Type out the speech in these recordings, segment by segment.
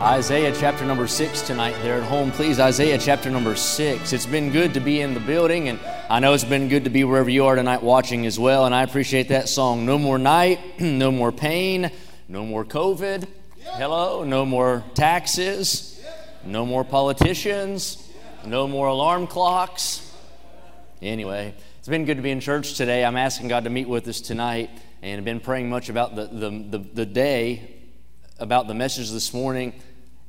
Isaiah chapter number six tonight there at home. Please, Isaiah chapter number six. It's been good to be in the building, and I know it's been good to be wherever you are tonight watching as well. And I appreciate that song. No more night, no more pain, no more COVID. Hello, no more taxes, no more politicians, no more alarm clocks. Anyway, it's been good to be in church today. I'm asking God to meet with us tonight, and been praying much about the, the, the, the day about the message this morning,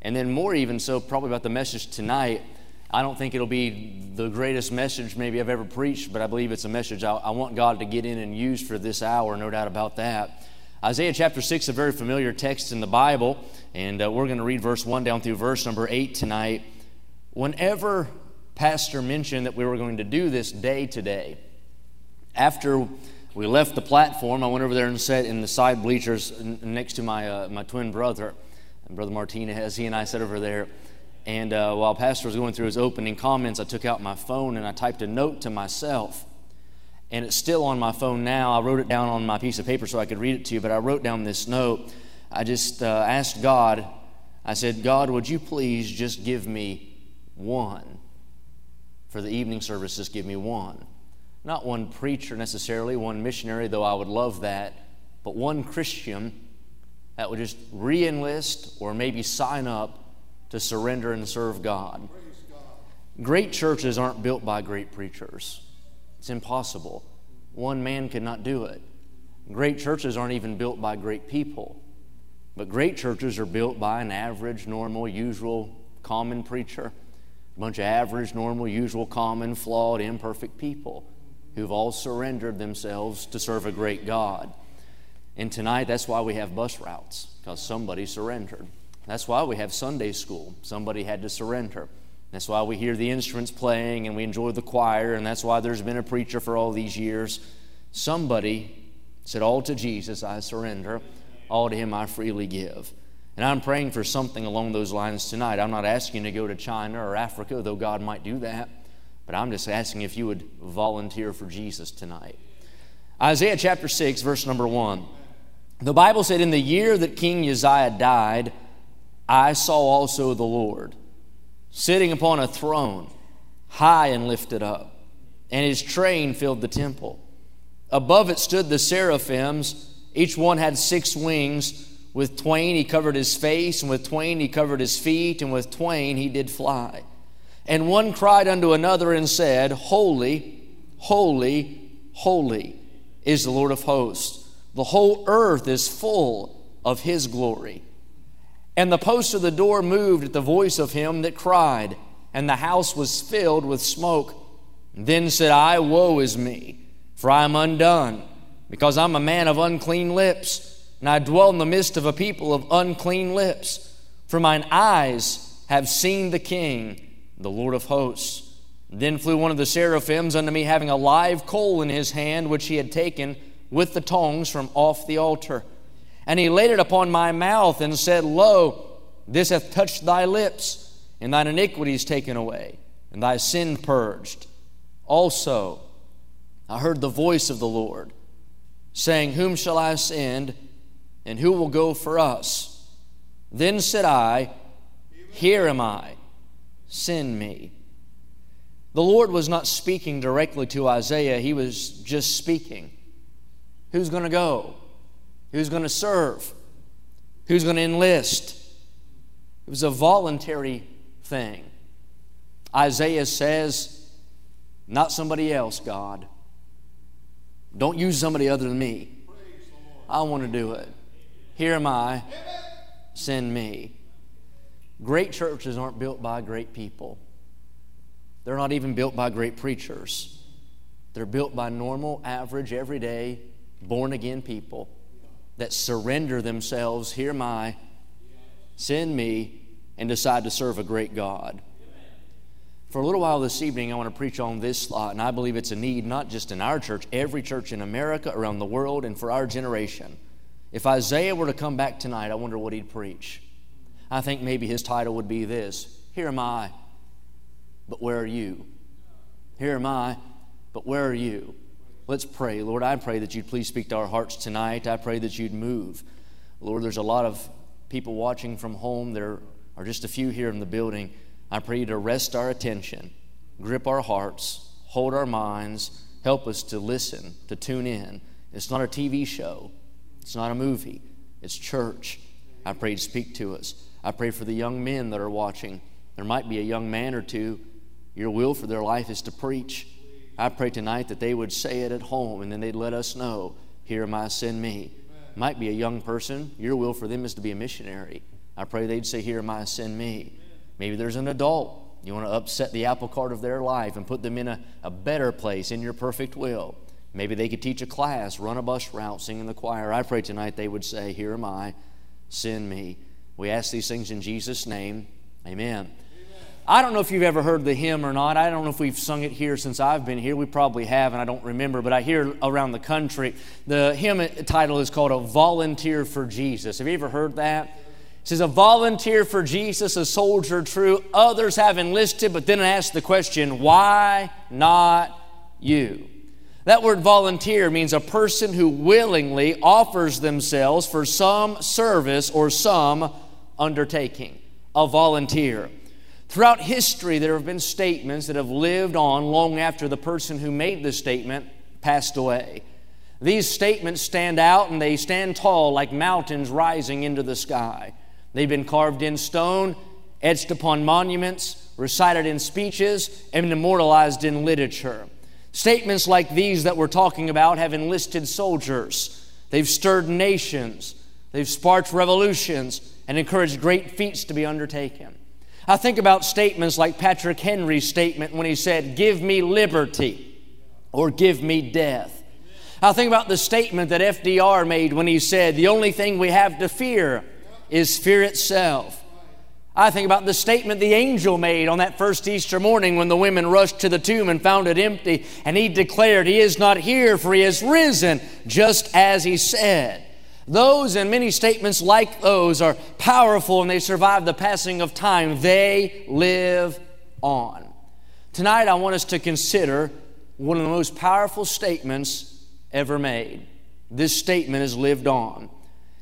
and then more even so, probably about the message tonight. I don't think it'll be the greatest message maybe I've ever preached, but I believe it's a message I, I want God to get in and use for this hour, no doubt about that. Isaiah chapter 6, a very familiar text in the Bible, and uh, we're going to read verse 1 down through verse number 8 tonight. Whenever Pastor mentioned that we were going to do this day today, after we left the platform. I went over there and sat in the side bleachers next to my, uh, my twin brother, Brother Martinez. He and I sat over there. And uh, while Pastor was going through his opening comments, I took out my phone and I typed a note to myself. And it's still on my phone now. I wrote it down on my piece of paper so I could read it to you, but I wrote down this note. I just uh, asked God, I said, God, would you please just give me one? For the evening service, just give me one not one preacher necessarily, one missionary, though I would love that, but one Christian that would just re enlist or maybe sign up to surrender and serve God. Great churches aren't built by great preachers, it's impossible. One man cannot do it. Great churches aren't even built by great people, but great churches are built by an average, normal, usual, common preacher, a bunch of average, normal, usual, common, flawed, imperfect people who've all surrendered themselves to serve a great God. And tonight, that's why we have bus routes, because somebody surrendered. That's why we have Sunday school. Somebody had to surrender. That's why we hear the instruments playing and we enjoy the choir, and that's why there's been a preacher for all these years. Somebody said, All to Jesus I surrender, all to Him I freely give. And I'm praying for something along those lines tonight. I'm not asking to go to China or Africa, though God might do that. But I'm just asking if you would volunteer for Jesus tonight. Isaiah chapter 6, verse number 1. The Bible said, In the year that King Uzziah died, I saw also the Lord sitting upon a throne, high and lifted up, and his train filled the temple. Above it stood the seraphims. Each one had six wings. With twain he covered his face, and with twain he covered his feet, and with twain he did fly. And one cried unto another and said, Holy, holy, holy is the Lord of hosts. The whole earth is full of his glory. And the post of the door moved at the voice of him that cried, and the house was filled with smoke. Then said I, Woe is me, for I am undone, because I'm a man of unclean lips, and I dwell in the midst of a people of unclean lips. For mine eyes have seen the King the Lord of hosts. Then flew one of the seraphims unto me, having a live coal in his hand, which he had taken with the tongs from off the altar. And he laid it upon my mouth and said, Lo, this hath touched thy lips, and thine iniquity is taken away, and thy sin purged. Also, I heard the voice of the Lord, saying, Whom shall I send, and who will go for us? Then said I, Here am I Send me. The Lord was not speaking directly to Isaiah, he was just speaking. Who's going to go? Who's going to serve? Who's going to enlist? It was a voluntary thing. Isaiah says, Not somebody else, God. Don't use somebody other than me. I want to do it. Here am I. Send me. Great churches aren't built by great people. They're not even built by great preachers. They're built by normal, average, everyday, born again people that surrender themselves, hear my, send me, and decide to serve a great God. For a little while this evening, I want to preach on this thought, and I believe it's a need not just in our church, every church in America, around the world, and for our generation. If Isaiah were to come back tonight, I wonder what he'd preach. I think maybe his title would be this Here am I, but where are you? Here am I, but where are you? Let's pray. Lord, I pray that you'd please speak to our hearts tonight. I pray that you'd move. Lord, there's a lot of people watching from home. There are just a few here in the building. I pray you to rest our attention, grip our hearts, hold our minds, help us to listen, to tune in. It's not a TV show, it's not a movie, it's church. I pray you speak to us. I pray for the young men that are watching. There might be a young man or two. Your will for their life is to preach. I pray tonight that they would say it at home and then they'd let us know, Here am I, send me. Might be a young person. Your will for them is to be a missionary. I pray they'd say, Here am I, send me. Maybe there's an adult. You want to upset the apple cart of their life and put them in a, a better place in your perfect will. Maybe they could teach a class, run a bus route, sing in the choir. I pray tonight they would say, Here am I, send me. We ask these things in Jesus' name. Amen. I don't know if you've ever heard the hymn or not. I don't know if we've sung it here since I've been here. We probably have, and I don't remember, but I hear around the country. The hymn title is called A Volunteer for Jesus. Have you ever heard that? says, A volunteer for Jesus, a soldier true. Others have enlisted, but then it asks the question, Why not you? That word volunteer means a person who willingly offers themselves for some service or some undertaking. A volunteer. Throughout history, there have been statements that have lived on long after the person who made the statement passed away. These statements stand out and they stand tall like mountains rising into the sky. They've been carved in stone, etched upon monuments, recited in speeches, and immortalized in literature. Statements like these that we're talking about have enlisted soldiers. They've stirred nations. They've sparked revolutions and encouraged great feats to be undertaken. I think about statements like Patrick Henry's statement when he said, Give me liberty or give me death. I think about the statement that FDR made when he said, The only thing we have to fear is fear itself. I think about the statement the angel made on that first Easter morning when the women rushed to the tomb and found it empty, and he declared, He is not here, for He is risen, just as He said. Those and many statements like those are powerful and they survive the passing of time. They live on. Tonight, I want us to consider one of the most powerful statements ever made. This statement has lived on.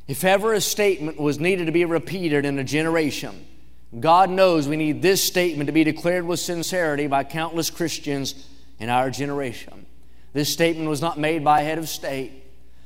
If ever a statement was needed to be repeated in a generation, God knows we need this statement to be declared with sincerity by countless Christians in our generation. This statement was not made by a head of state.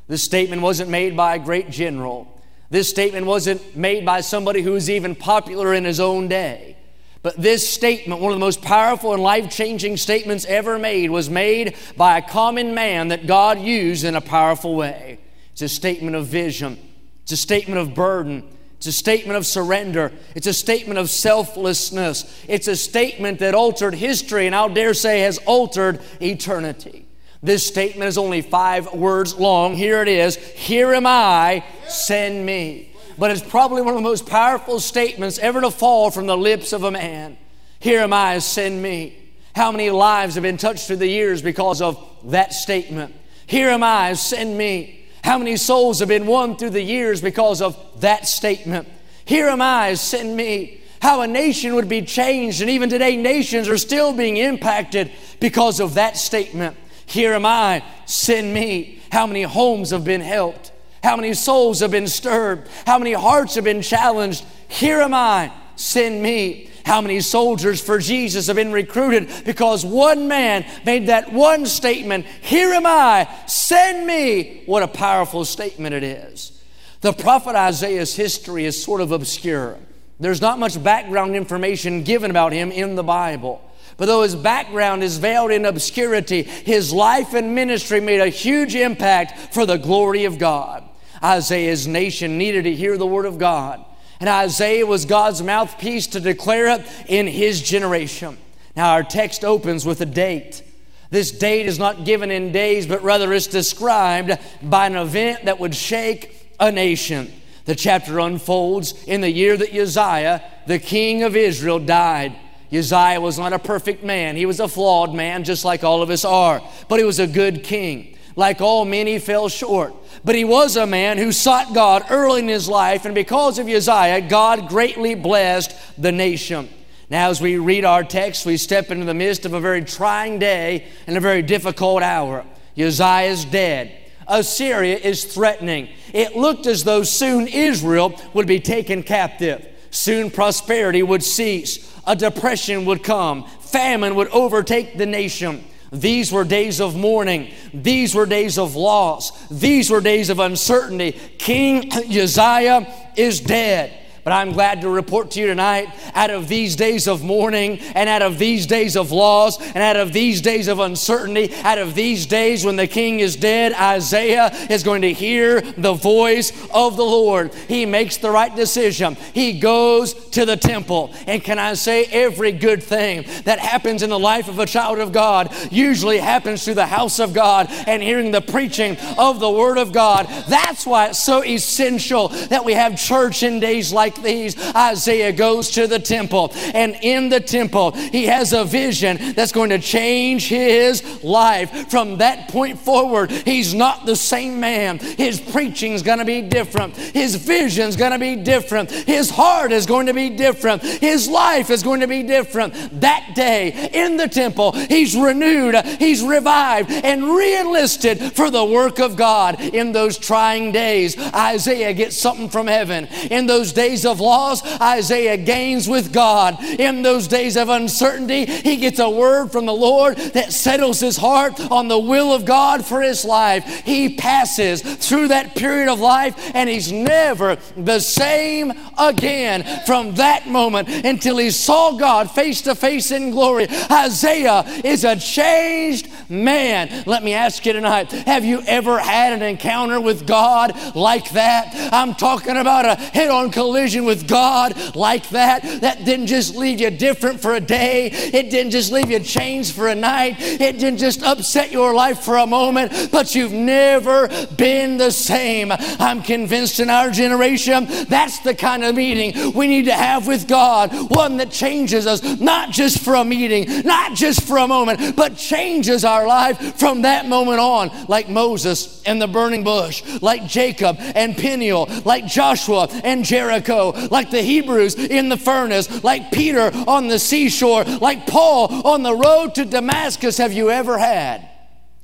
This statement wasn't made by a great general. This statement wasn't made by somebody who was even popular in his own day. But this statement, one of the most powerful and life changing statements ever made, was made by a common man that God used in a powerful way. It's a statement of vision. It's a statement of burden. It's a statement of surrender. It's a statement of selflessness. It's a statement that altered history and I'll dare say has altered eternity. This statement is only five words long. Here it is Here am I, send me. But it's probably one of the most powerful statements ever to fall from the lips of a man. Here am I, send me. How many lives have been touched through the years because of that statement? Here am I, send me. How many souls have been won through the years because of that statement? Here am I, send me. How a nation would be changed, and even today, nations are still being impacted because of that statement. Here am I, send me. How many homes have been helped? How many souls have been stirred? How many hearts have been challenged? Here am I, send me. How many soldiers for Jesus have been recruited because one man made that one statement Here am I, send me. What a powerful statement it is. The prophet Isaiah's history is sort of obscure. There's not much background information given about him in the Bible. But though his background is veiled in obscurity, his life and ministry made a huge impact for the glory of God. Isaiah's nation needed to hear the word of God. And Isaiah was God's mouthpiece to declare it in his generation. Now, our text opens with a date. This date is not given in days, but rather it's described by an event that would shake a nation. The chapter unfolds in the year that Uzziah, the king of Israel, died. Uzziah was not a perfect man. He was a flawed man, just like all of us are. But he was a good king. Like all men, he fell short. But he was a man who sought God early in his life, and because of Uzziah, God greatly blessed the nation. Now, as we read our text, we step into the midst of a very trying day and a very difficult hour. Uzziah is dead. Assyria is threatening. It looked as though soon Israel would be taken captive. Soon prosperity would cease. A depression would come. Famine would overtake the nation. These were days of mourning. These were days of loss. These were days of uncertainty. King Uzziah is dead. But I'm glad to report to you tonight out of these days of mourning and out of these days of loss and out of these days of uncertainty, out of these days when the king is dead, Isaiah is going to hear the voice of the Lord. He makes the right decision. He goes to the temple. And can I say, every good thing that happens in the life of a child of God usually happens through the house of God and hearing the preaching of the Word of God. That's why it's so essential that we have church in days like like these, Isaiah goes to the temple. And in the temple, he has a vision that's going to change his life. From that point forward, he's not the same man. His preaching's going to be different. His vision's going to be different. His heart is going to be different. His life is going to be different. That day in the temple, he's renewed, he's revived, and re-enlisted for the work of God. In those trying days, Isaiah gets something from heaven. In those days days of loss, Isaiah gains with God. In those days of uncertainty, he gets a word from the Lord that settles his heart on the will of God for his life. He passes through that period of life and he's never the same again from that moment until he saw God face to face in glory. Isaiah is a changed man. Let me ask you tonight have you ever had an encounter with God like that? I'm talking about a head on collision collision with God like that, that didn't just leave you different for a day. It didn't just leave you changed for a night. It didn't just upset your life for a moment, but you've never been the same. I'm convinced in our generation that's the kind of meeting we need to have with God. One that changes us, not just for a meeting, not just for a moment, but changes our life from that moment on, like Moses and the burning bush, like Jacob and Peniel, like Joshua and Jericho like the Hebrews in the furnace, like Peter on the seashore, like Paul on the road to Damascus. Have you ever had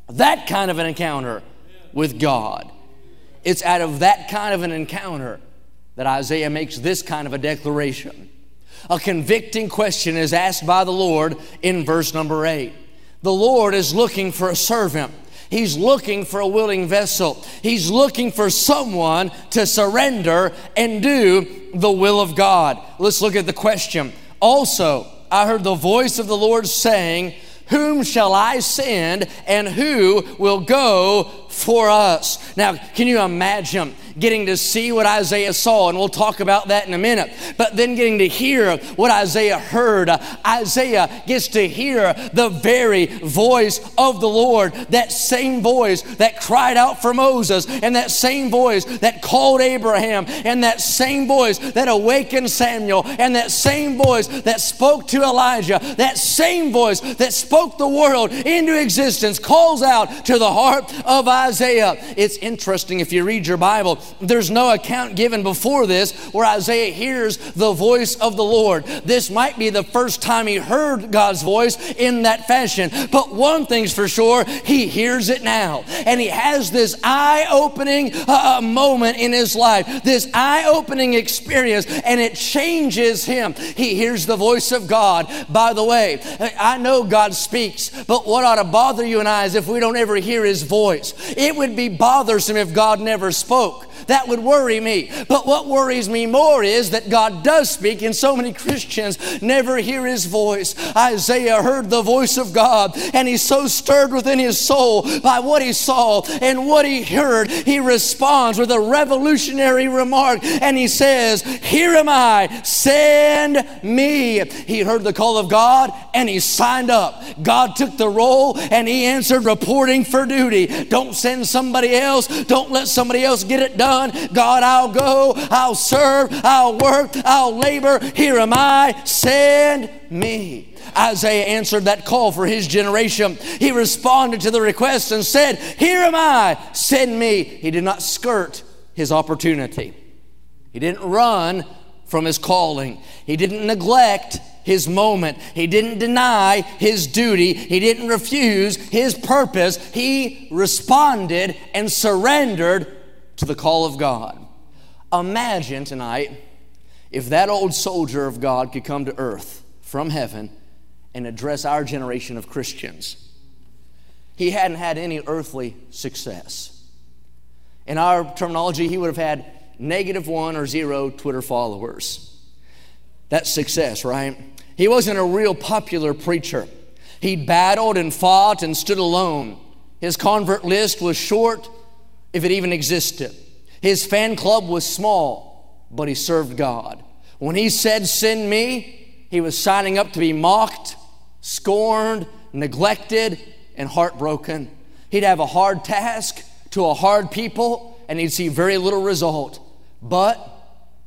that kind of an encounter with God? It's out of that kind of an encounter that Isaiah makes this kind of a declaration. A convicting question is asked by the Lord in verse number eight. The Lord is looking for a servant He's looking for a willing vessel. He's looking for someone to surrender and do the will of God. Let's look at the question. Also, I heard the voice of the Lord saying, Whom shall I send, and who will go for us? Now, can you imagine getting to see what Isaiah saw, and we'll talk about that in a minute. But then getting to hear what Isaiah heard. Isaiah gets to hear the very voice of the Lord, that same voice that cried out for Moses, and that same voice that called Abraham, and that same voice that awakened Samuel, and that same voice that spoke to Elijah, that same voice that spoke the world into existence calls out to the heart of Isaiah. It's interesting if you read your Bible, there's no account given before this where Isaiah hears the voice of the Lord. This might be the first time he heard God's voice in that fashion. But one thing's for sure, he hears it now. And he has this eye opening uh, uh, moment in his life, this eye opening experience, and it changes him. He hears the voice of God. By the way, I know God speaks, but what ought to bother you and I is if we don't ever hear his voice. It would be bothersome if God never spoke. That would worry me. But what worries me more is that God does speak, and so many Christians never hear his voice. Isaiah heard the voice of God, and he's so stirred within his soul by what he saw and what he heard. He responds with a revolutionary remark, and he says, Here am I, send me. He heard the call of God, and he signed up. God took the role, and he answered, reporting for duty. Don't send somebody else, don't let somebody else get it done done. God, I'll go, I'll serve, I'll work, I'll labor. Here am I, send me. Isaiah answered that call for his generation. He responded to the request and said, Here am I, send me. He did not skirt his opportunity. He didn't run from his calling. He didn't neglect his moment. He didn't deny his duty. He didn't refuse his purpose. He responded and surrendered to the call of God. Imagine tonight if that old soldier of God could come to earth from heaven and address our generation of Christians. He hadn't had any earthly success. In our terminology, he would have had negative one or zero Twitter followers. That's success, right? He wasn't a real popular preacher. He battled and fought and stood alone. His convert list was short, if it even existed. His fan club was small, but he served God. When he said, Send me, he was signing up to be mocked, scorned, neglected, and heartbroken. He'd have a hard task to a hard people, and he'd see very little result. But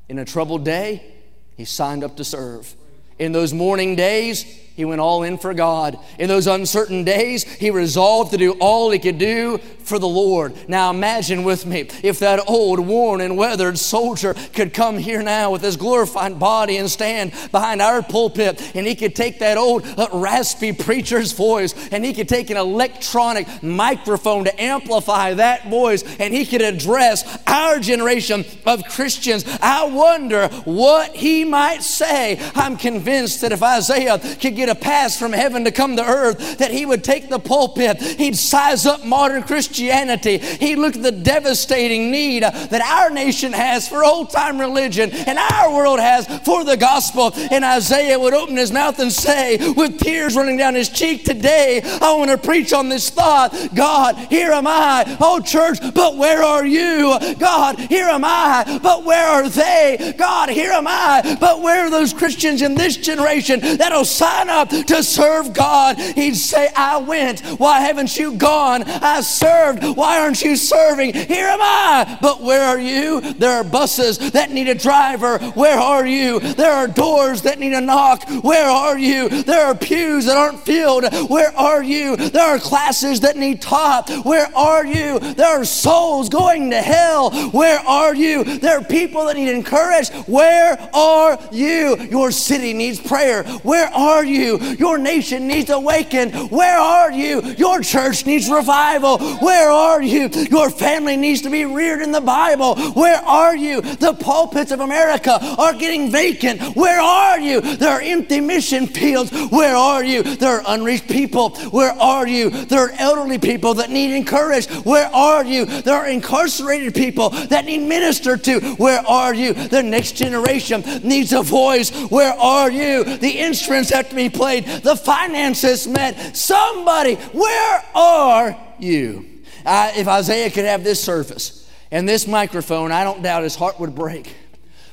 in a troubled day, he signed up to serve. In those morning days, he went all in for God. In those uncertain days, he resolved to do all he could do for the Lord. Now imagine with me if that old, worn, and weathered soldier could come here now with his glorified body and stand behind our pulpit, and he could take that old, uh, raspy preacher's voice, and he could take an electronic microphone to amplify that voice, and he could address our generation of Christians. I wonder what he might say. I'm convinced that if Isaiah could get a pass from heaven to come to earth, that he would take the pulpit, he'd size up modern Christianity, he'd look at the devastating need that our nation has for old time religion and our world has for the gospel. And Isaiah would open his mouth and say, with tears running down his cheek, Today I want to preach on this thought God, here am I. Oh, church, but where are you? God, here am I, but where are they? God, here am I, but where are those Christians in this generation that'll sign up? To serve God, he'd say, I went. Why haven't you gone? I served. Why aren't you serving? Here am I. But where are you? There are buses that need a driver. Where are you? There are doors that need a knock. Where are you? There are pews that aren't filled. Where are you? There are classes that need taught. Where are you? There are souls going to hell. Where are you? There are people that need encouraged. Where are you? Your city needs prayer. Where are you? You? Your nation needs awakened. Where are you? Your church needs revival. Where are you? Your family needs to be reared in the Bible. Where are you? The pulpits of America are getting vacant. Where are you? There are empty mission fields. Where are you? There are unreached people. Where are you? There are elderly people that need encouraged. Where are you? There are incarcerated people that need ministered to. Where are you? The next generation needs a voice. Where are you? The instruments have to be played, the finances met. Somebody, where are you? If Isaiah could have this surface and this microphone, I don't doubt his heart would break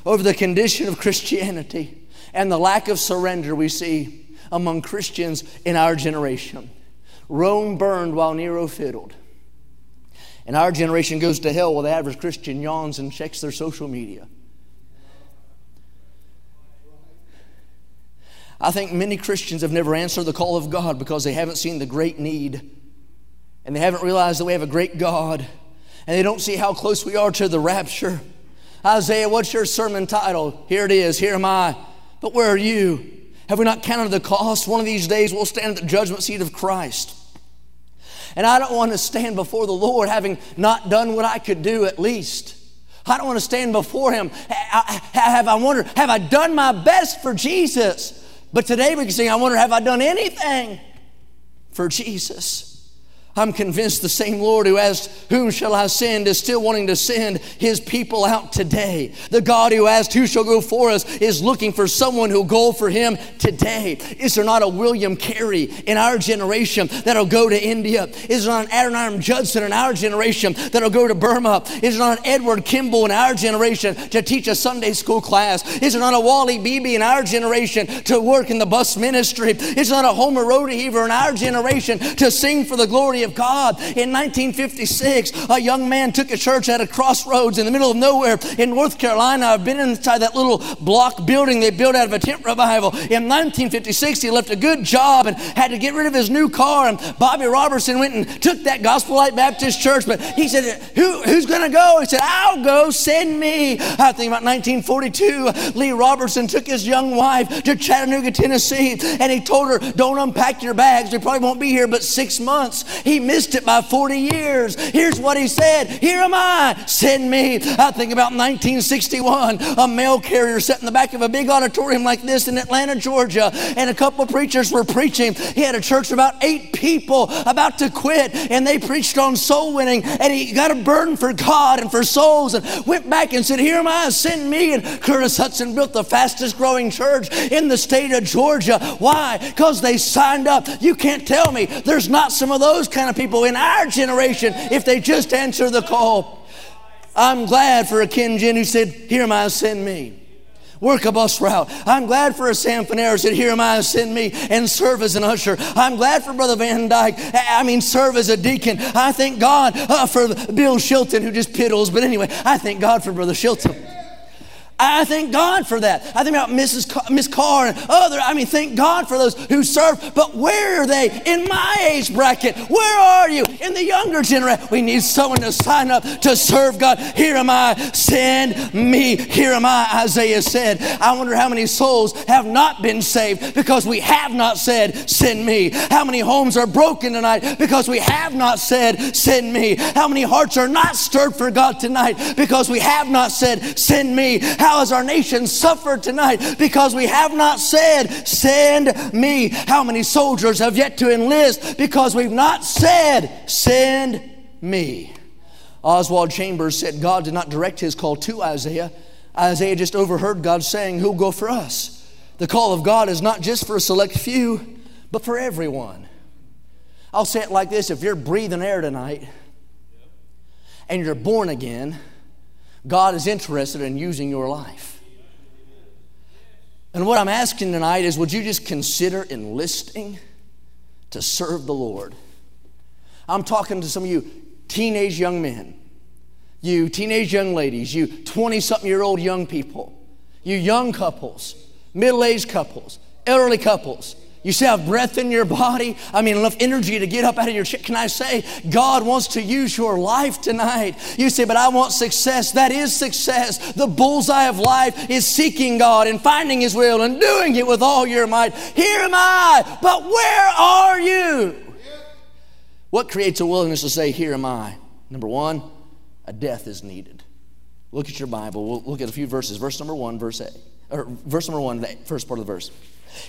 over the condition of Christianity and the lack of surrender we see among Christians in our generation. Rome burned while Nero fiddled. And our generation goes to hell while the average Christian yawns and checks their social media. I think many Christians have never answered the call of God because they haven't seen the great need and they haven't realized that we have a great God and they don't see how close we are to the rapture. Isaiah, what's your sermon title? Here it is. Here am I. But where are you? Have we not counted the cost? One of these days we'll stand at the judgment seat of Christ. And I don't want to stand before the Lord having not done what I could do at least. I don't want to stand before Him. Have I wondered, have I done my best for Jesus? But today we can sing, I wonder, have I done anything for Jesus? I'm convinced the same Lord who asked, Whom shall I send? is still wanting to send his people out today. The God who asked, Who shall go for us? is looking for someone who'll go for him today. Is there not a William Carey in our generation that'll go to India? Is there not an Adoniram Judson in our generation that'll go to Burma? Is there not an Edward Kimball in our generation to teach a Sunday school class? Is there not a Wally Beebe in our generation to work in the bus ministry? Is there not a Homer Rodeheaver in our generation to sing for the glory of God. In 1956, a young man took a church at a crossroads in the middle of nowhere in North Carolina. I've been inside that little block building they built out of a tent revival. In 1956, he left a good job and had to get rid of his new car. And Bobby Roberson went and took that Gospel Light Baptist Church. But he said, Who, Who's going to go? He said, I'll go. Send me. I think about 1942, Lee Roberson took his young wife to Chattanooga, Tennessee, and he told her, Don't unpack your bags. We probably won't be here but six months. He missed it by 40 years. Here's what he said Here am I. Send me. I think about 1961, a mail carrier sat in the back of a big auditorium like this in Atlanta, Georgia, and a couple preachers were preaching. He had a church of about eight people about to quit, and they preached on soul winning, and he got a burden for God and for souls, and went back and said, Here am I, send me. And Curtis Hutson built the fastest growing church in the state of Georgia. Why? Because they signed up. You can't tell me there's not some of those kind of people in our generation if they just answer the call. I'm glad for a Ken Jin who said, Here am I, send me work a bus route. I'm glad for a Sam Fanera said, Here am I, send me, and serve as an usher. I'm glad for Brother Van Dyke. I mean, serve as a deacon. I thank God uh, for Bill Shilton, who just piddles. But anyway, I thank God for Brother Shilton. I thank God for that. I think about Mrs. Miss Carr and other. I mean, thank God for those who serve. But where are they in my age bracket? Where are you in the younger generation? We need someone to sign up to serve God. Here am I, send me. Here am I, Isaiah said. I wonder how many souls have not been saved because we have not said, send me. How many homes are broken tonight because we have not said, send me. How many hearts are not stirred for God tonight because we have not said, send me. How has our nation suffered tonight? Because we have not said, Send me. How many soldiers have yet to enlist? Because we've not said, Send me. Oswald Chambers said God did not direct his call to Isaiah. Isaiah just overheard God saying, Who'll go for us? The call of God is not just for a select few, but for everyone. I'll say it like this if you're breathing air tonight and you're born again, God is interested in using your life. And what I'm asking tonight is would you just consider enlisting to serve the Lord? I'm talking to some of you teenage young men, you teenage young ladies, you 20 something year old young people, you young couples, middle aged couples, elderly couples. You still have breath in your body. I mean, enough energy to get up out of your chair. Can I say, God wants to use your life tonight? You say, but I want success. That is success. The bullseye of life is seeking God and finding His will and doing it with all your might. Here am I, but where are you? What creates a willingness to say, Here am I? Number one, a death is needed. Look at your Bible. We'll look at a few verses. Verse number one, verse eight, or verse number one, the first part of the verse.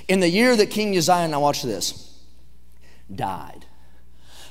In the year that King Uzziah, now watch this, died.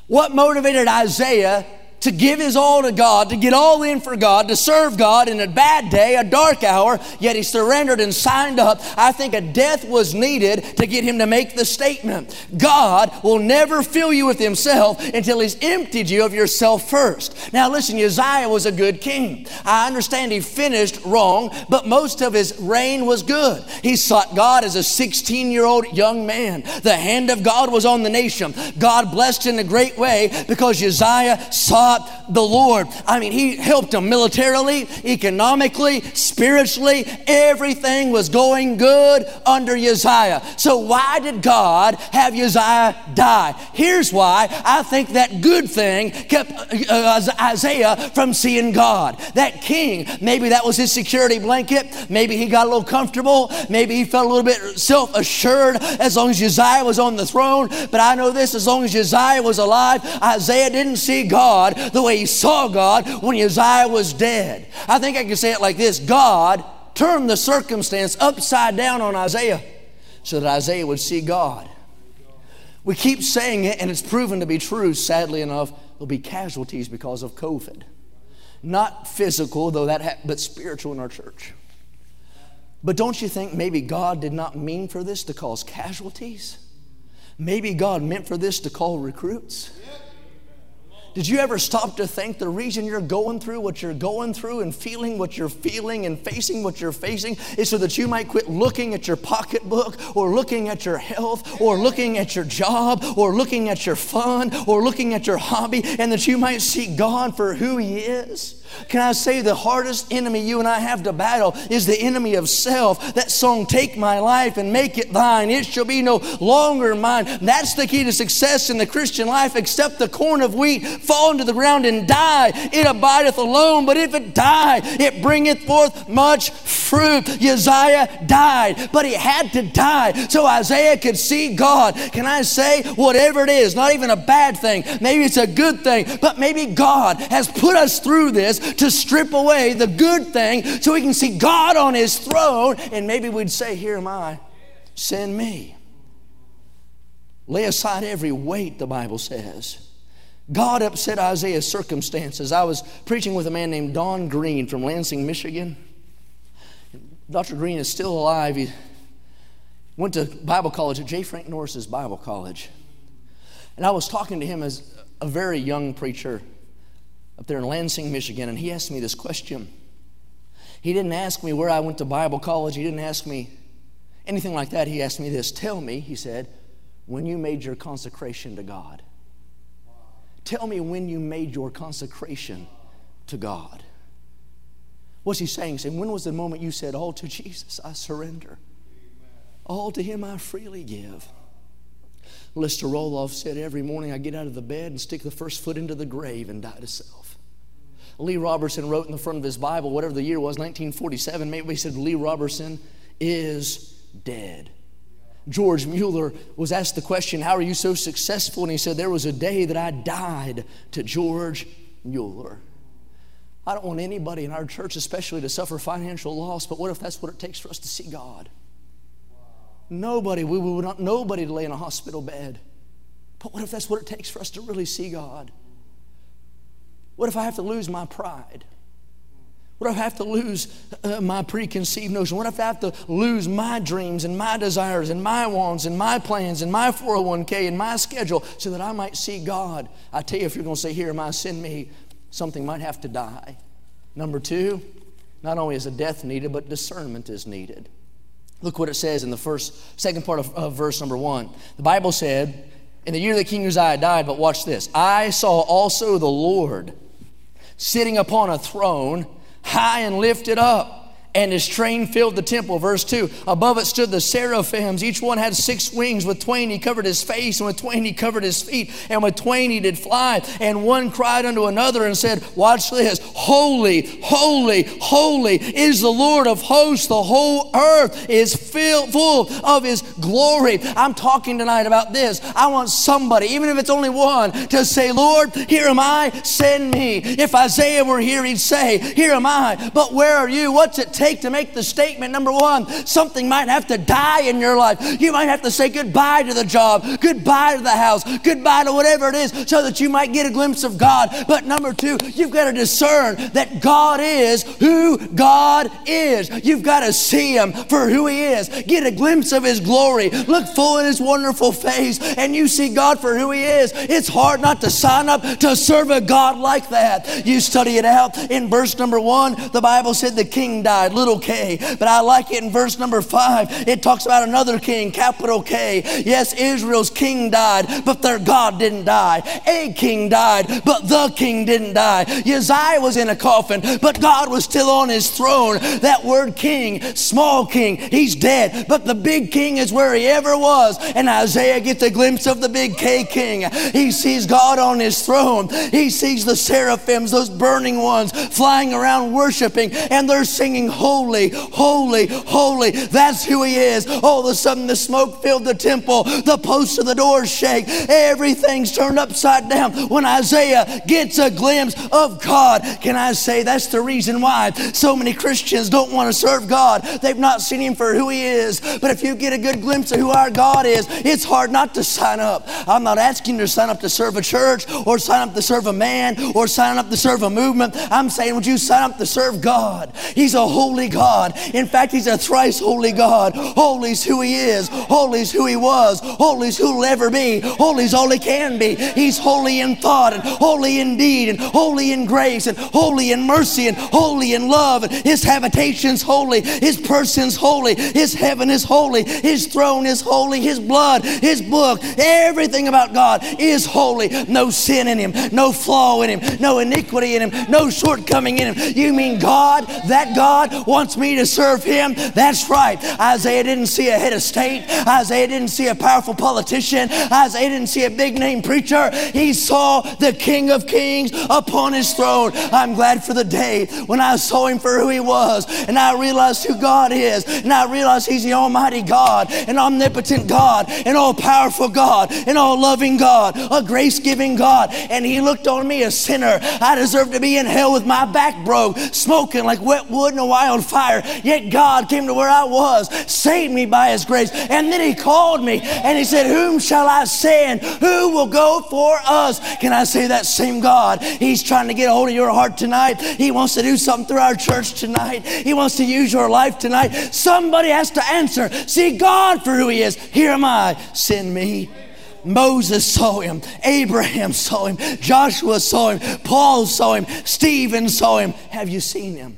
What motivated Isaiah to give his all to God, to get all in for God, to serve God in a bad day, a dark hour, yet he surrendered and signed up. I think a death was needed to get him to make the statement God will never fill you with himself until he's emptied you of yourself first. Now, listen, Uzziah was a good king. I understand he finished wrong, but most of his reign was good. He sought God as a 16 year old young man. The hand of God was on the nation. God blessed in a great way because Uzziah sought the Lord. I mean, he helped them militarily, economically, spiritually. Everything was going good under Uzziah. So, why did God have Uzziah die? Here's why I think that good thing kept uh, Isaiah from seeing God. That king, maybe that was his security blanket. Maybe he got a little comfortable. Maybe he felt a little bit self assured as long as Uzziah was on the throne. But I know this as long as Uzziah was alive, Isaiah didn't see God the way he saw God when Uzziah was dead. I think I can say it like this God turned the circumstance upside down on Isaiah so that Isaiah would see God. We keep saying it, and it's proven to be true, sadly enough. There'll be casualties because of COVID. Not physical, though that, ha- but spiritual in our church. But don't you think maybe God did not mean for this to cause casualties? Maybe God meant for this to call recruits. Did you ever stop to think the reason you're going through what you're going through and feeling what you're feeling and facing what you're facing is so that you might quit looking at your pocketbook or looking at your health or looking at your job or looking at your fun or looking at your hobby and that you might see God for who He is? Can I say the hardest enemy you and I have to battle is the enemy of self? That song, Take My Life and Make It Thine, it shall be no longer mine. That's the key to success in the Christian life, except the corn of wheat fall into the ground and die. It abideth alone, but if it die, it bringeth forth much fruit. Uzziah died, but he had to die so Isaiah could see God. Can I say, whatever it is, not even a bad thing, maybe it's a good thing, but maybe God has put us through this to strip away the good thing so we can see God on his throne. And maybe we'd say, Here am I, send me. Lay aside every weight, the Bible says. God upset Isaiah's circumstances. I was preaching with a man named Don Green from Lansing, Michigan. Dr. Green is still alive. He went to Bible college at J. Frank Norris's Bible College. And I was talking to him as a very young preacher up there in Lansing, Michigan, and he asked me this question. He didn't ask me where I went to Bible college, he didn't ask me anything like that. He asked me this Tell me, he said, when you made your consecration to God. Tell me when you made your consecration to God. What's he saying? Saying, when was the moment you said, All to Jesus I surrender? All to him I freely give. Lester Roloff said, Every morning I get out of the bed and stick the first foot into the grave and die to self. Lee Roberson wrote in the front of his Bible, whatever the year was, 1947, maybe he said, Lee Roberson is dead. George Mueller was asked the question, How are you so successful? And he said, There was a day that I died to George Mueller. I don't want anybody in our church, especially, to suffer financial loss, but what if that's what it takes for us to see God? Nobody, we would want nobody to lay in a hospital bed. But what if that's what it takes for us to really see God? What if I have to lose my pride? What if I have to lose uh, my preconceived notion? What if I have to lose my dreams and my desires and my wants and my plans and my 401k and my schedule so that I might see God? I tell you, if you're going to say, Here am I, send me, something might have to die. Number two, not only is a death needed, but discernment is needed. Look what it says in the first, second part of, of verse number one. The Bible said, In the year that King Uzziah died, but watch this I saw also the Lord sitting upon a throne, high and lifted up and his train filled the temple. Verse 2 Above it stood the seraphims. Each one had six wings. With twain he covered his face, and with twain he covered his feet, and with twain he did fly. And one cried unto another and said, Watch this Holy, holy, holy is the Lord of hosts. The whole earth is filled full of his glory. I'm talking tonight about this. I want somebody, even if it's only one, to say, Lord, here am I, send me. If Isaiah were here, he'd say, Here am I, but where are you? What's it take? Take to make the statement number one, something might have to die in your life. You might have to say goodbye to the job, goodbye to the house, goodbye to whatever it is, so that you might get a glimpse of God. But number two, you've got to discern that God is who God is. You've got to see Him for who He is, get a glimpse of His glory, look full in His wonderful face, and you see God for who He is. It's hard not to sign up to serve a God like that. You study it out in verse number one, the Bible said the king died little k. But I like it in verse number five. It talks about another king, capital K. Yes, Israel's king died, but their God didn't die. A king died, but the king didn't die. Uzziah was in a coffin, but God was still on his throne. That word king, small king, he's dead, but the big king is where he ever was. And Isaiah gets a glimpse of the big K king. He sees God on his throne. He sees the seraphims, those burning ones, flying around worshiping, and they're singing, holy, holy, holy. That's who he is. All of a sudden, the smoke filled the temple, the posts of the doors shake, everything's turned upside down. When Isaiah gets a glimpse of God, can I say that's the reason why so many Christians don't want to serve God? They've not seen him for who he is. But if you get a good glimpse of who our God is, it's hard not to sign up. I'm not asking you to sign up to serve a church or sign up to serve a man or sign up to serve a movement. I'm saying, would you sign up to serve God? He's a holy holy God. In fact, He's a thrice holy God. Holy's who He is. Holy's who He was. Holy's who He'll ever be. Holy's all He can be. He's holy in thought and holy in deed and holy in grace and holy in mercy and holy in love. And His habitation's holy. His person's holy. His heaven is holy. His throne is holy. His blood, His book, everything about God is holy. No sin in Him, no flaw in Him, no iniquity in Him, no shortcoming in Him. You mean God, that God wants me to serve Him? That's right. Isaiah didn't see a head of state. Isaiah didn't see a powerful politician. Isaiah didn't see a big name preacher. He saw the King of Kings upon His throne. I'm glad for the day when I saw Him for who He was and I realized who God is and I realized He's the Almighty God, an omnipotent God, an all powerful God, an all loving God, a grace giving God. And He looked on me, a sinner. I deserved to be in hell with my back broke, smoking like wet wood in a wildfire. Yet God came to where I was, saved me by His grace. And then He called me and He said, Whom shall I send? Who will go for us? Can I say that same God? He's trying to get a hold of your heart tonight. He wants to do something through our church tonight. He wants to use your life tonight. Somebody has to answer. See God for who He is. Here am I. Send me. Moses saw him, Abraham saw him, Joshua saw him, Paul saw him, Stephen saw him. Have you seen him?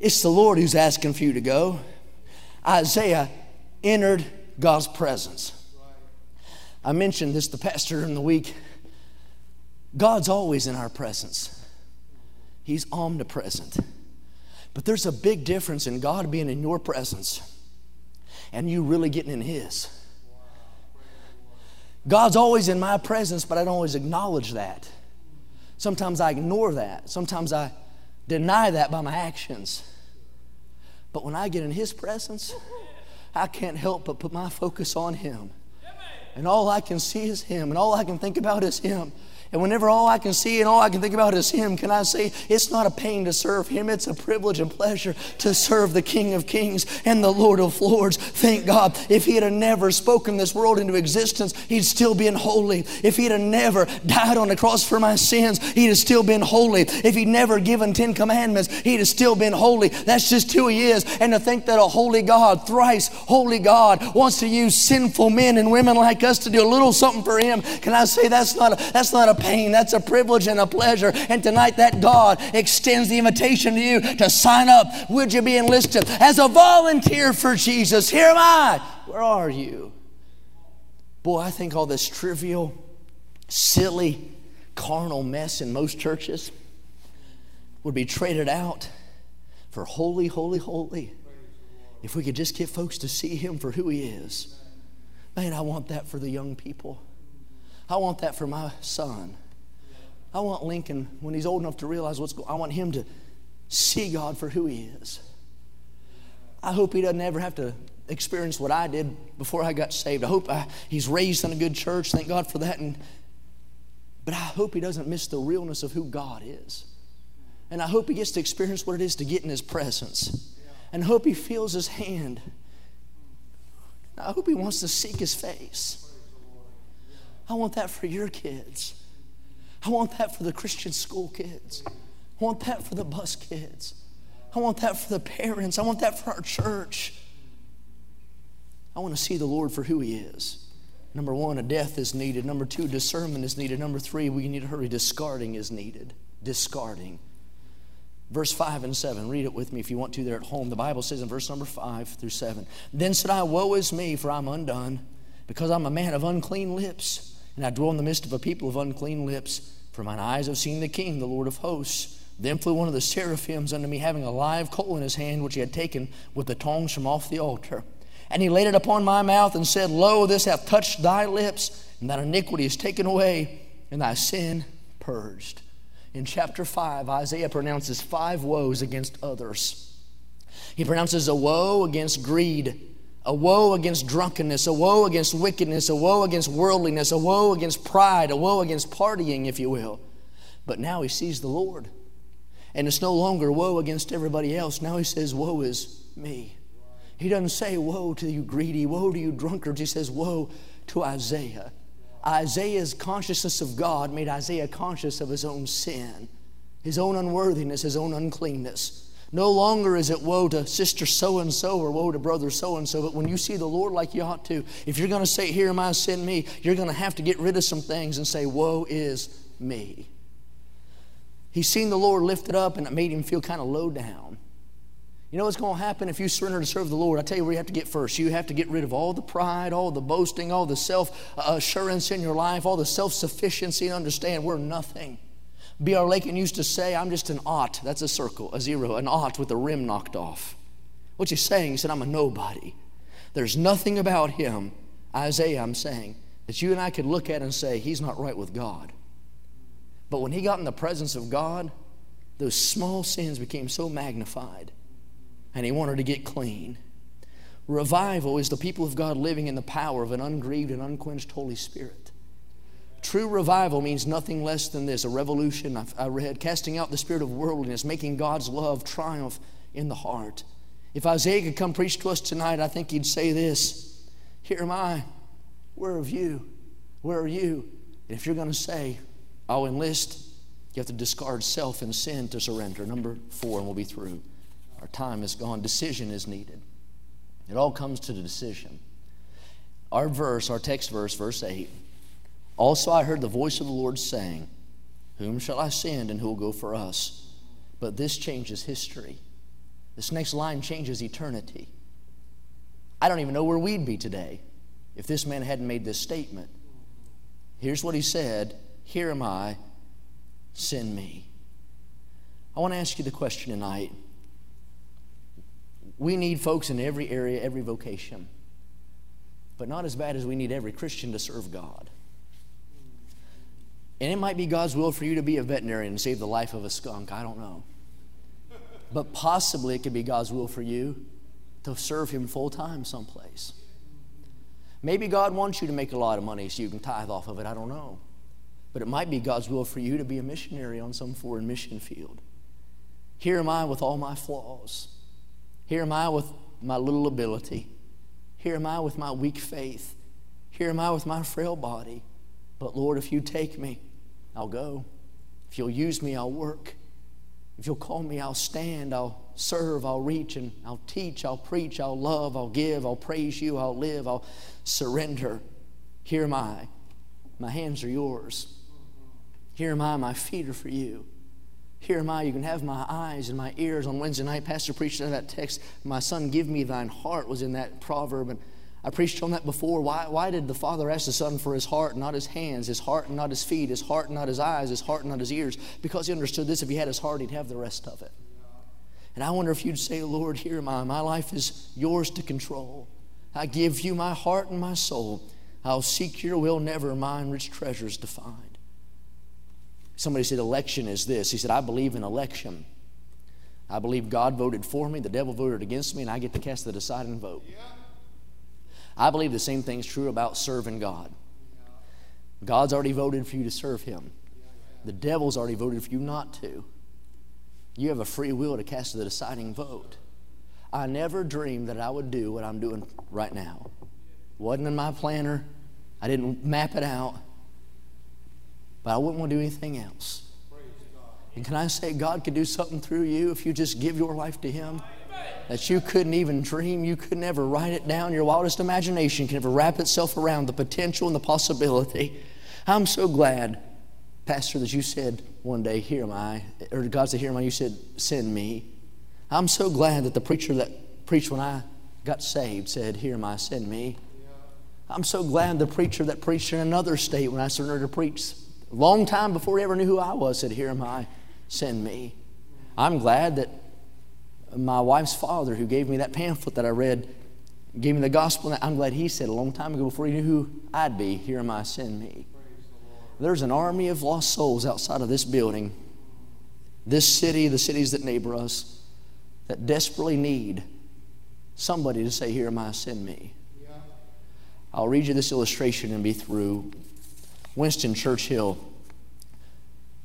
It's the Lord who's asking for you to go. Isaiah entered God's presence. I mentioned this to Pastor in the week. God's always in our presence, He's omnipresent. But there's a big difference in God being in your presence and you really getting in His. God's always in my presence, but I don't always acknowledge that. Sometimes I ignore that. Sometimes I deny that by my actions. But when I get in His presence, I can't help but put my focus on Him. And all I can see is Him, and all I can think about is Him. And whenever all I can see and all I can think about is Him, can I say it's not a pain to serve Him? It's a privilege and pleasure to serve the King of Kings and the Lord of Lords. Thank God. If He had never spoken this world into existence, He'd still been holy. If He'd never died on the cross for my sins, He'd have still been holy. If He'd never given Ten Commandments, He'd have still been holy. That's just who He is. And to think that a holy God, thrice holy God, wants to use sinful men and women like us to do a little something for Him, can I say that's not a, that's not a pain. That's a privilege and a pleasure. And tonight, that God extends the invitation to you to sign up. Would you be enlisted as a volunteer for Jesus? Here am I. Where are you? Boy, I think all this trivial, silly, carnal mess in most churches would be traded out for holy, holy, holy. If we could just get folks to see Him for who He is. Man, I want that for the young people. I want that for my son. I want Lincoln, when he's old enough to realize what's going I want him to see God for who he is. I hope he doesn't ever have to experience what I did before I got saved. I hope I, he's raised in a good church. Thank God for that. And, but I hope he doesn't miss the realness of who God is. And I hope he gets to experience what it is to get in his presence. And hope he feels his hand. I hope he wants to seek his face. I want that for your kids. I want that for the Christian school kids. I want that for the bus kids. I want that for the parents. I want that for our church. I want to see the Lord for who He is. Number one, a death is needed. Number two, discernment is needed. Number three, we need to hurry. Discarding is needed. Discarding. Verse 5 and 7. Read it with me if you want to there at home. The Bible says in verse number 5 through 7 Then said I, Woe is me, for I'm undone, because I'm a man of unclean lips and I dwell in the midst of a people of unclean lips. For mine eyes have seen the King, the Lord of hosts. Then flew one of the seraphims unto me, having a live coal in his hand, which he had taken with the tongs from off the altar. And he laid it upon my mouth and said, Lo, this hath touched thy lips, and thine iniquity is taken away, and thy sin purged. In chapter 5, Isaiah pronounces five woes against others. He pronounces a woe against greed, a woe against drunkenness, a woe against wickedness, a woe against worldliness, a woe against pride, a woe against partying, if you will. But now he sees the Lord. And it's no longer woe against everybody else. Now he says, Woe is me. He doesn't say, Woe to you greedy, woe to you drunkards. He says, Woe to Isaiah. Isaiah's consciousness of God made Isaiah conscious of his own sin, his own unworthiness, his own uncleanness. No longer is it woe to sister so and so or woe to brother so and so, but when you see the Lord like you ought to, if you're going to say, Here am I, send me, you're going to have to get rid of some things and say, Woe is me. He's seen the Lord lifted up and it made him feel kind of low down. You know what's going to happen if you surrender to serve the Lord? I tell you where you have to get first. You have to get rid of all the pride, all the boasting, all the self assurance in your life, all the self sufficiency, and understand we're nothing. B.R. Lakin used to say, I'm just an ought. That's a circle, a zero, an ought with the rim knocked off. What's he saying? He said, I'm a nobody. There's nothing about him, Isaiah, I'm saying, that you and I could look at and say, he's not right with God. But when he got in the presence of God, those small sins became so magnified, and he wanted to get clean. Revival is the people of God living in the power of an ungrieved and unquenched Holy Spirit. True revival means nothing less than this a revolution. I've, I read, casting out the spirit of worldliness, making God's love triumph in the heart. If Isaiah could come preach to us tonight, I think he'd say this Here am I. Where are you? Where are you? And if you're going to say, I'll enlist, you have to discard self and sin to surrender. Number four, and we'll be through. Our time is gone. Decision is needed. It all comes to the decision. Our verse, our text verse, verse 8 also, I heard the voice of the Lord saying, Whom shall I send and who will go for us? But this changes history. This next line changes eternity. I don't even know where we'd be today if this man hadn't made this statement. Here's what he said Here am I, send me. I want to ask you the question tonight. We need folks in every area, every vocation, but not as bad as we need every Christian to serve God. And it might be God's will for you to be a veterinarian and save the life of a skunk. I don't know. But possibly it could be God's will for you to serve Him full time someplace. Maybe God wants you to make a lot of money so you can tithe off of it. I don't know. But it might be God's will for you to be a missionary on some foreign mission field. Here am I with all my flaws. Here am I with my little ability. Here am I with my weak faith. Here am I with my frail body. But Lord, if you take me, I'll go. If you'll use me, I'll work. If you'll call me, I'll stand, I'll serve, I'll reach, and I'll teach, I'll preach, I'll love, I'll give, I'll praise you, I'll live, I'll surrender. Here am I. My hands are yours. Here am I. My feet are for you. Here am I. You can have my eyes and my ears. On Wednesday night, Pastor preached that text. My son, give me thine heart was in that proverb. And I preached on that before. Why, why did the Father ask the Son for his heart, not his hands, his heart and not his feet, his heart and not his eyes, his heart and not his ears? Because he understood this if he had his heart, he'd have the rest of it. And I wonder if you'd say, Lord, here am I. My life is yours to control. I give you my heart and my soul. I'll seek your will, never mine rich treasures to find. Somebody said, election is this. He said, I believe in election. I believe God voted for me, the devil voted against me, and I get to cast the deciding vote. Yeah. I believe the same thing's true about serving God. God's already voted for you to serve Him, the devil's already voted for you not to. You have a free will to cast the deciding vote. I never dreamed that I would do what I'm doing right now. Wasn't in my planner. I didn't map it out. But I wouldn't want to do anything else. And can I say God could do something through you if you just give your life to Him? That you couldn't even dream, you could never write it down. Your wildest imagination can never wrap itself around the potential and the possibility. I'm so glad, Pastor, that you said one day, Here am I, or God said, Here am I, you said, Send me. I'm so glad that the preacher that preached when I got saved said, Here am I, send me. I'm so glad the preacher that preached in another state when I surrendered to preach, long time before he ever knew who I was, said, Here am I, send me. I'm glad that my wife's father, who gave me that pamphlet that I read, gave me the gospel. I'm glad he said a long time ago before he knew who I'd be, Here am I, send me. There's an army of lost souls outside of this building, this city, the cities that neighbor us, that desperately need somebody to say, Here am I, send me. I'll read you this illustration and be through. Winston Churchill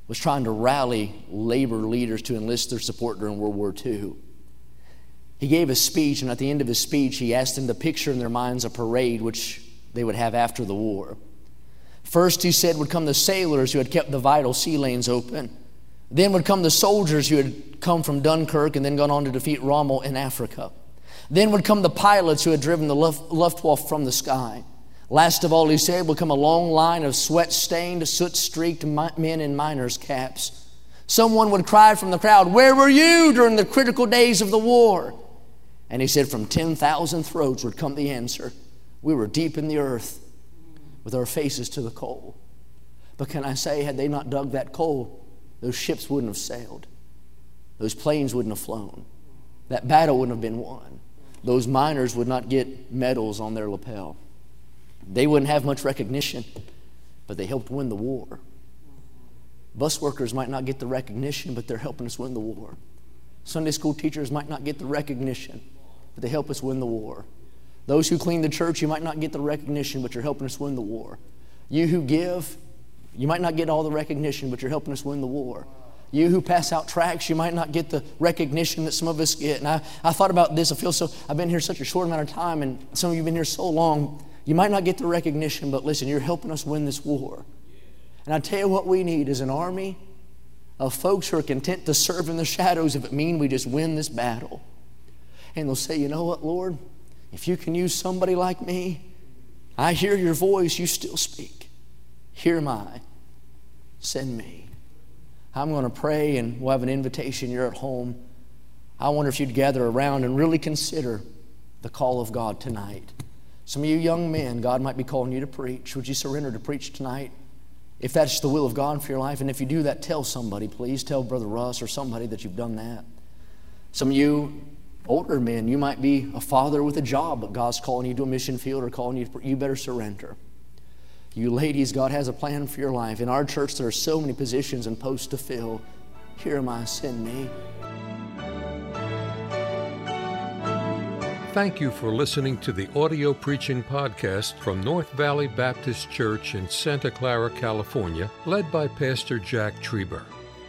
was trying to rally labor leaders to enlist their support during World War II. He gave a speech, and at the end of his speech, he asked them to picture in their minds a parade which they would have after the war. First, he said, would come the sailors who had kept the vital sea lanes open. Then would come the soldiers who had come from Dunkirk and then gone on to defeat Rommel in Africa. Then would come the pilots who had driven the Luftwaffe from the sky. Last of all, he said, would come a long line of sweat stained, soot streaked men in miners' caps. Someone would cry from the crowd, Where were you during the critical days of the war? And he said, From 10,000 throats would come the answer We were deep in the earth with our faces to the coal. But can I say, had they not dug that coal, those ships wouldn't have sailed, those planes wouldn't have flown, that battle wouldn't have been won, those miners would not get medals on their lapel. They wouldn't have much recognition, but they helped win the war. Bus workers might not get the recognition, but they're helping us win the war. Sunday school teachers might not get the recognition, but they help us win the war. Those who clean the church, you might not get the recognition, but you're helping us win the war. You who give, you might not get all the recognition, but you're helping us win the war. You who pass out tracts, you might not get the recognition that some of us get. And I, I thought about this. I feel so, I've been here such a short amount of time, and some of you have been here so long. You might not get the recognition, but listen, you're helping us win this war. And I tell you what we need is an army of folks who are content to serve in the shadows if it means we just win this battle. And they'll say, you know what, Lord? If you can use somebody like me, I hear your voice, you still speak. Here am I. Send me. I'm going to pray and we'll have an invitation. You're at home. I wonder if you'd gather around and really consider the call of God tonight. Some of you young men, God might be calling you to preach. Would you surrender to preach tonight? If that's the will of God for your life, and if you do that, tell somebody, please. Tell Brother Russ or somebody that you've done that. Some of you older men, you might be a father with a job, but God's calling you to a mission field or calling you, you better surrender. You ladies, God has a plan for your life. In our church, there are so many positions and posts to fill. Here am I, send me. Thank you for listening to the audio preaching podcast from North Valley Baptist Church in Santa Clara, California, led by Pastor Jack Trieber.